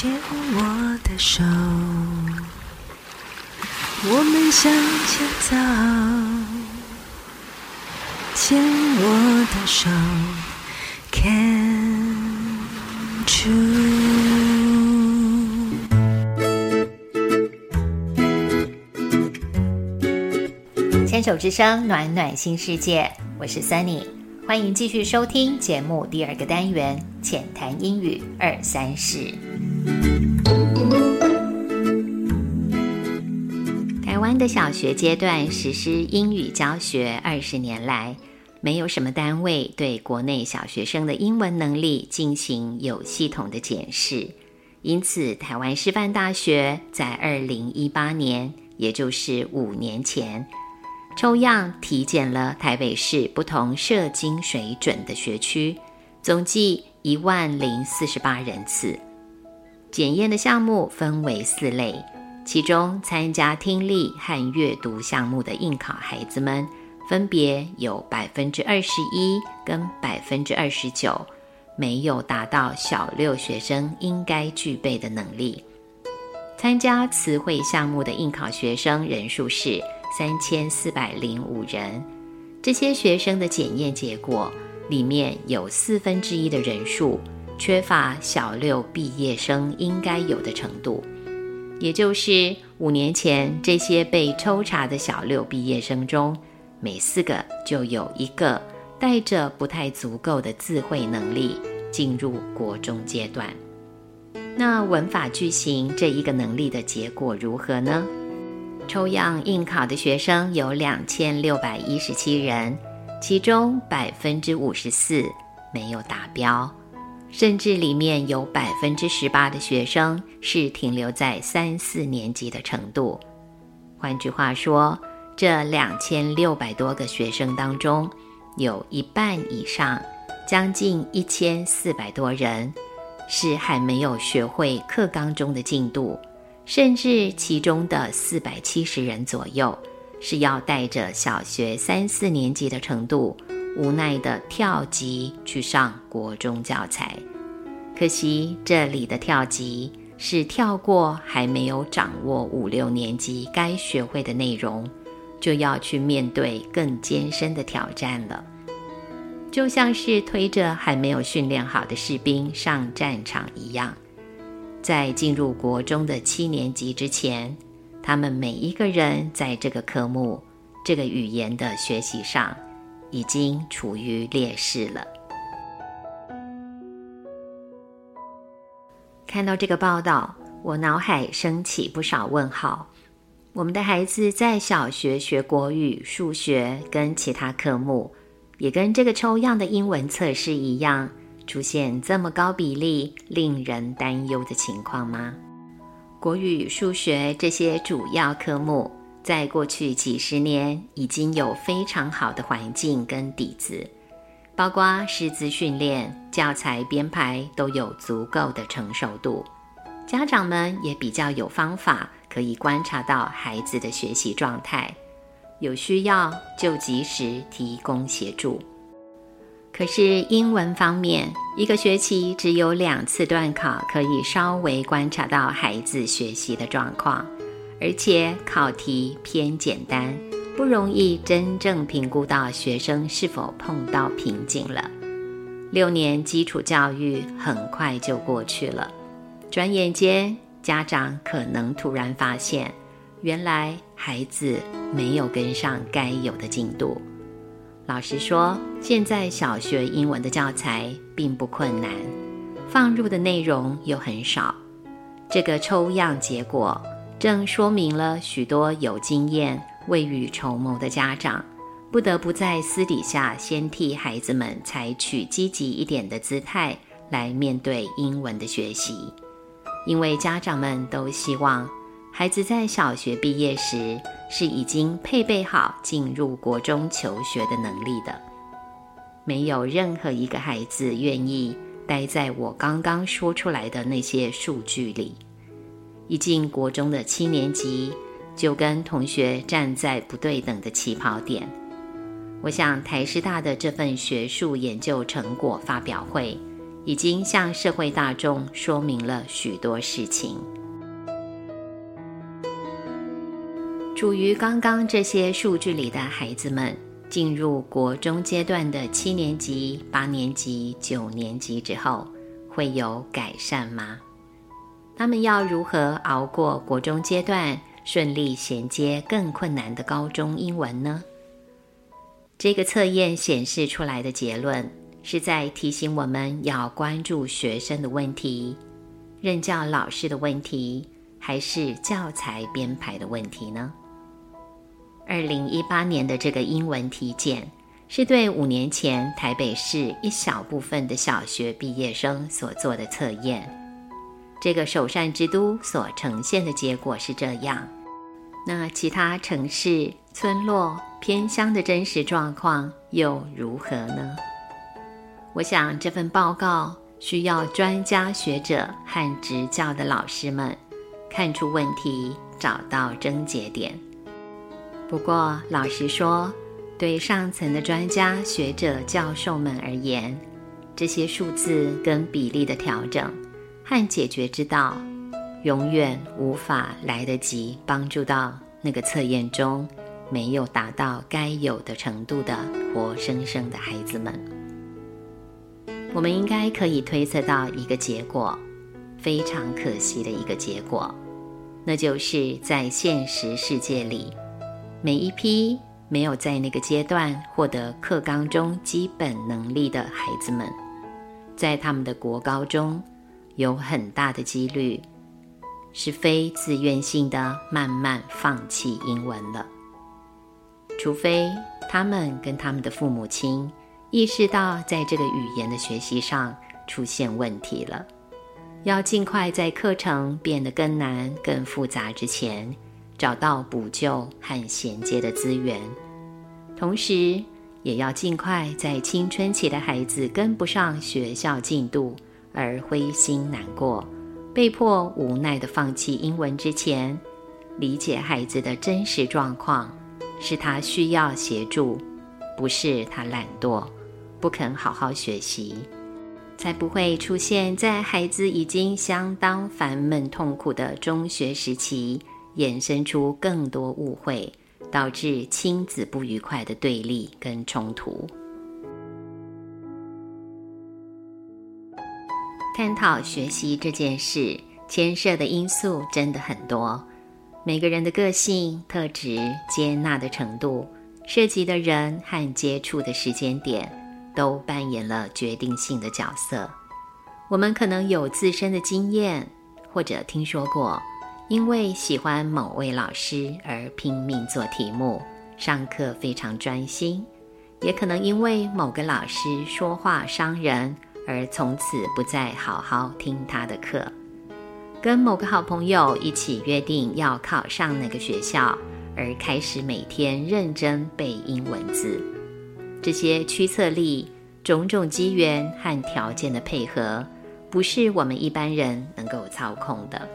牵我的手，我们向前走。牵我的手，Can true。牵手之声，暖暖新世界，我是 Sunny。欢迎继续收听节目第二个单元《浅谈英语二三事》。台湾的小学阶段实施英语教学二十年来，没有什么单位对国内小学生的英文能力进行有系统的检视，因此台湾师范大学在二零一八年，也就是五年前。抽样体检了台北市不同社经水准的学区，总计一万零四十八人次。检验的项目分为四类，其中参加听力和阅读项目的应考孩子们，分别有百分之二十一跟百分之二十九没有达到小六学生应该具备的能力。参加词汇项目的应考学生人数是。三千四百零五人，这些学生的检验结果里面有四分之一的人数缺乏小六毕业生应该有的程度，也就是五年前这些被抽查的小六毕业生中，每四个就有一个带着不太足够的字汇能力进入国中阶段。那文法句型这一个能力的结果如何呢？抽样应考的学生有两千六百一十七人，其中百分之五十四没有达标，甚至里面有百分之十八的学生是停留在三四年级的程度。换句话说，这两千六百多个学生当中，有一半以上，将近一千四百多人，是还没有学会课纲中的进度。甚至其中的四百七十人左右，是要带着小学三四年级的程度，无奈的跳级去上国中教材。可惜这里的跳级是跳过还没有掌握五六年级该学会的内容，就要去面对更艰深的挑战了。就像是推着还没有训练好的士兵上战场一样。在进入国中的七年级之前，他们每一个人在这个科目、这个语言的学习上，已经处于劣势了。看到这个报道，我脑海升起不少问号。我们的孩子在小学学国语、数学跟其他科目，也跟这个抽样的英文测试一样。出现这么高比例令人担忧的情况吗？国语、数学这些主要科目，在过去几十年已经有非常好的环境跟底子，包括师资训练、教材编排都有足够的成熟度，家长们也比较有方法可以观察到孩子的学习状态，有需要就及时提供协助。可是英文方面，一个学期只有两次段考，可以稍微观察到孩子学习的状况，而且考题偏简单，不容易真正评估到学生是否碰到瓶颈了。六年基础教育很快就过去了，转眼间家长可能突然发现，原来孩子没有跟上该有的进度。老实说，现在小学英文的教材并不困难，放入的内容又很少。这个抽样结果正说明了许多有经验、未雨绸缪的家长，不得不在私底下先替孩子们采取积极一点的姿态来面对英文的学习，因为家长们都希望孩子在小学毕业时。是已经配备好进入国中求学的能力的，没有任何一个孩子愿意待在我刚刚说出来的那些数据里。一进国中的七年级，就跟同学站在不对等的起跑点。我想台师大的这份学术研究成果发表会，已经向社会大众说明了许多事情。处于刚刚这些数据里的孩子们，进入国中阶段的七年级、八年级、九年级之后，会有改善吗？他们要如何熬过国中阶段，顺利衔接更困难的高中英文呢？这个测验显示出来的结论，是在提醒我们要关注学生的问题、任教老师的问题，还是教材编排的问题呢？二零一八年的这个英文体检，是对五年前台北市一小部分的小学毕业生所做的测验。这个首善之都所呈现的结果是这样，那其他城市、村落、偏乡的真实状况又如何呢？我想这份报告需要专家学者和执教的老师们看出问题，找到症结点。不过，老实说，对上层的专家学者、教授们而言，这些数字跟比例的调整和解决之道，永远无法来得及帮助到那个测验中没有达到该有的程度的活生生的孩子们。我们应该可以推测到一个结果，非常可惜的一个结果，那就是在现实世界里。每一批没有在那个阶段获得课纲中基本能力的孩子们，在他们的国高中有很大的几率是非自愿性的慢慢放弃英文了，除非他们跟他们的父母亲意识到在这个语言的学习上出现问题了，要尽快在课程变得更难、更复杂之前。找到补救和衔接的资源，同时也要尽快在青春期的孩子跟不上学校进度而灰心难过、被迫无奈的放弃英文之前，理解孩子的真实状况，是他需要协助，不是他懒惰不肯好好学习，才不会出现在孩子已经相当烦闷痛苦的中学时期。衍生出更多误会，导致亲子不愉快的对立跟冲突。探讨学习这件事，牵涉的因素真的很多，每个人的个性特质、接纳的程度、涉及的人和接触的时间点，都扮演了决定性的角色。我们可能有自身的经验，或者听说过。因为喜欢某位老师而拼命做题目，上课非常专心；也可能因为某个老师说话伤人而从此不再好好听他的课。跟某个好朋友一起约定要考上那个学校，而开始每天认真背英文字。这些驱策力、种种机缘和条件的配合，不是我们一般人能够操控的。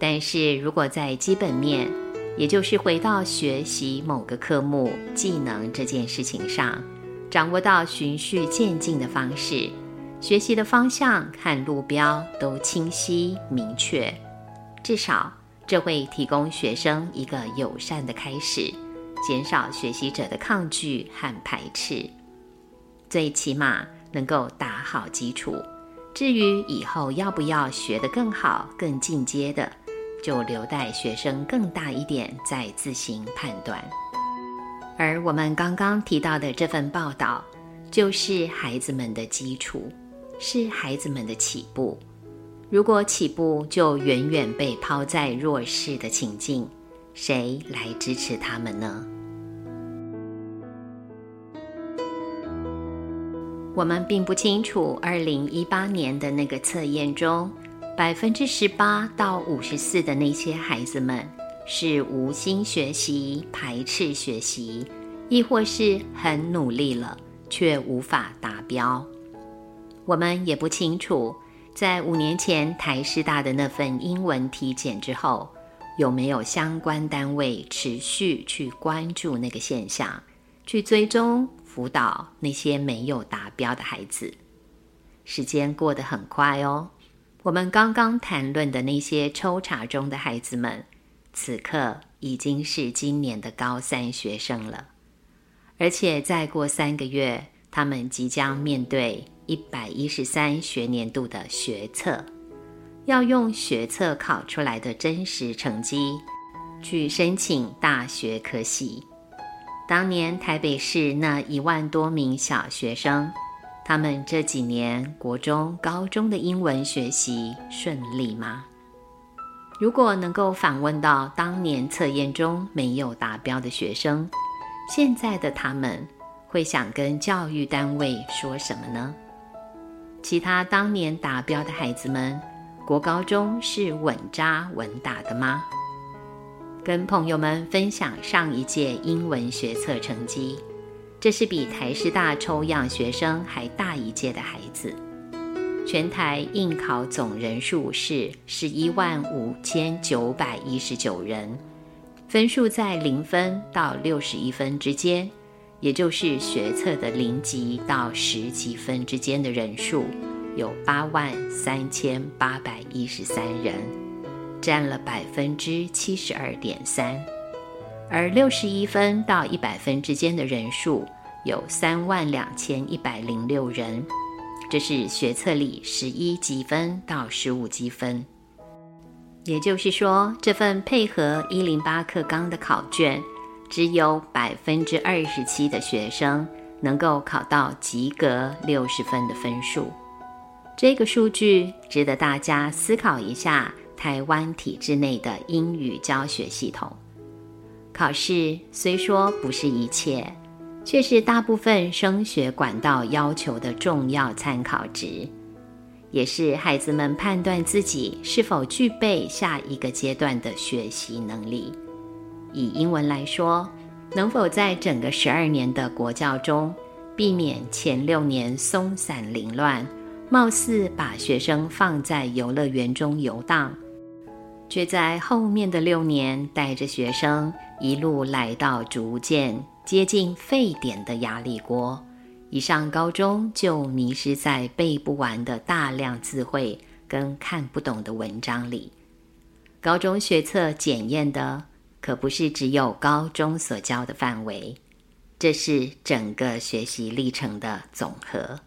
但是如果在基本面，也就是回到学习某个科目技能这件事情上，掌握到循序渐进的方式，学习的方向和路标都清晰明确，至少这会提供学生一个友善的开始，减少学习者的抗拒和排斥，最起码能够打好基础。至于以后要不要学得更好、更进阶的，就留待学生更大一点再自行判断。而我们刚刚提到的这份报道，就是孩子们的基础，是孩子们的起步。如果起步就远远被抛在弱势的情境，谁来支持他们呢？我们并不清楚，二零一八年的那个测验中。百分之十八到五十四的那些孩子们是无心学习、排斥学习，亦或是很努力了却无法达标。我们也不清楚，在五年前台师大的那份英文体检之后，有没有相关单位持续去关注那个现象，去追踪辅导那些没有达标的孩子。时间过得很快哦。我们刚刚谈论的那些抽查中的孩子们，此刻已经是今年的高三学生了，而且再过三个月，他们即将面对一百一十三学年度的学测，要用学测考出来的真实成绩去申请大学科系。当年台北市那一万多名小学生。他们这几年国中、高中的英文学习顺利吗？如果能够访问到当年测验中没有达标的学生，现在的他们会想跟教育单位说什么呢？其他当年达标的孩子们，国高中是稳扎稳打的吗？跟朋友们分享上一届英文学测成绩。这是比台师大抽样学生还大一届的孩子，全台应考总人数是十一万五千九百一十九人，分数在零分到六十一分之间，也就是学测的零级到十级分之间的人数有八万三千八百一十三人，占了百分之七十二点三。而六十一分到一百分之间的人数有三万两千一百零六人，这是学测里十一积分到十五积分。也就是说，这份配合一零八课纲的考卷，只有百分之二十七的学生能够考到及格六十分的分数。这个数据值得大家思考一下：台湾体制内的英语教学系统。考试虽说不是一切，却是大部分升学管道要求的重要参考值，也是孩子们判断自己是否具备下一个阶段的学习能力。以英文来说，能否在整个十二年的国教中，避免前六年松散凌乱，貌似把学生放在游乐园中游荡？却在后面的六年，带着学生一路来到逐渐接近沸点的压力锅，一上高中就迷失在背不完的大量字汇跟看不懂的文章里。高中学测检验的可不是只有高中所教的范围，这是整个学习历程的总和。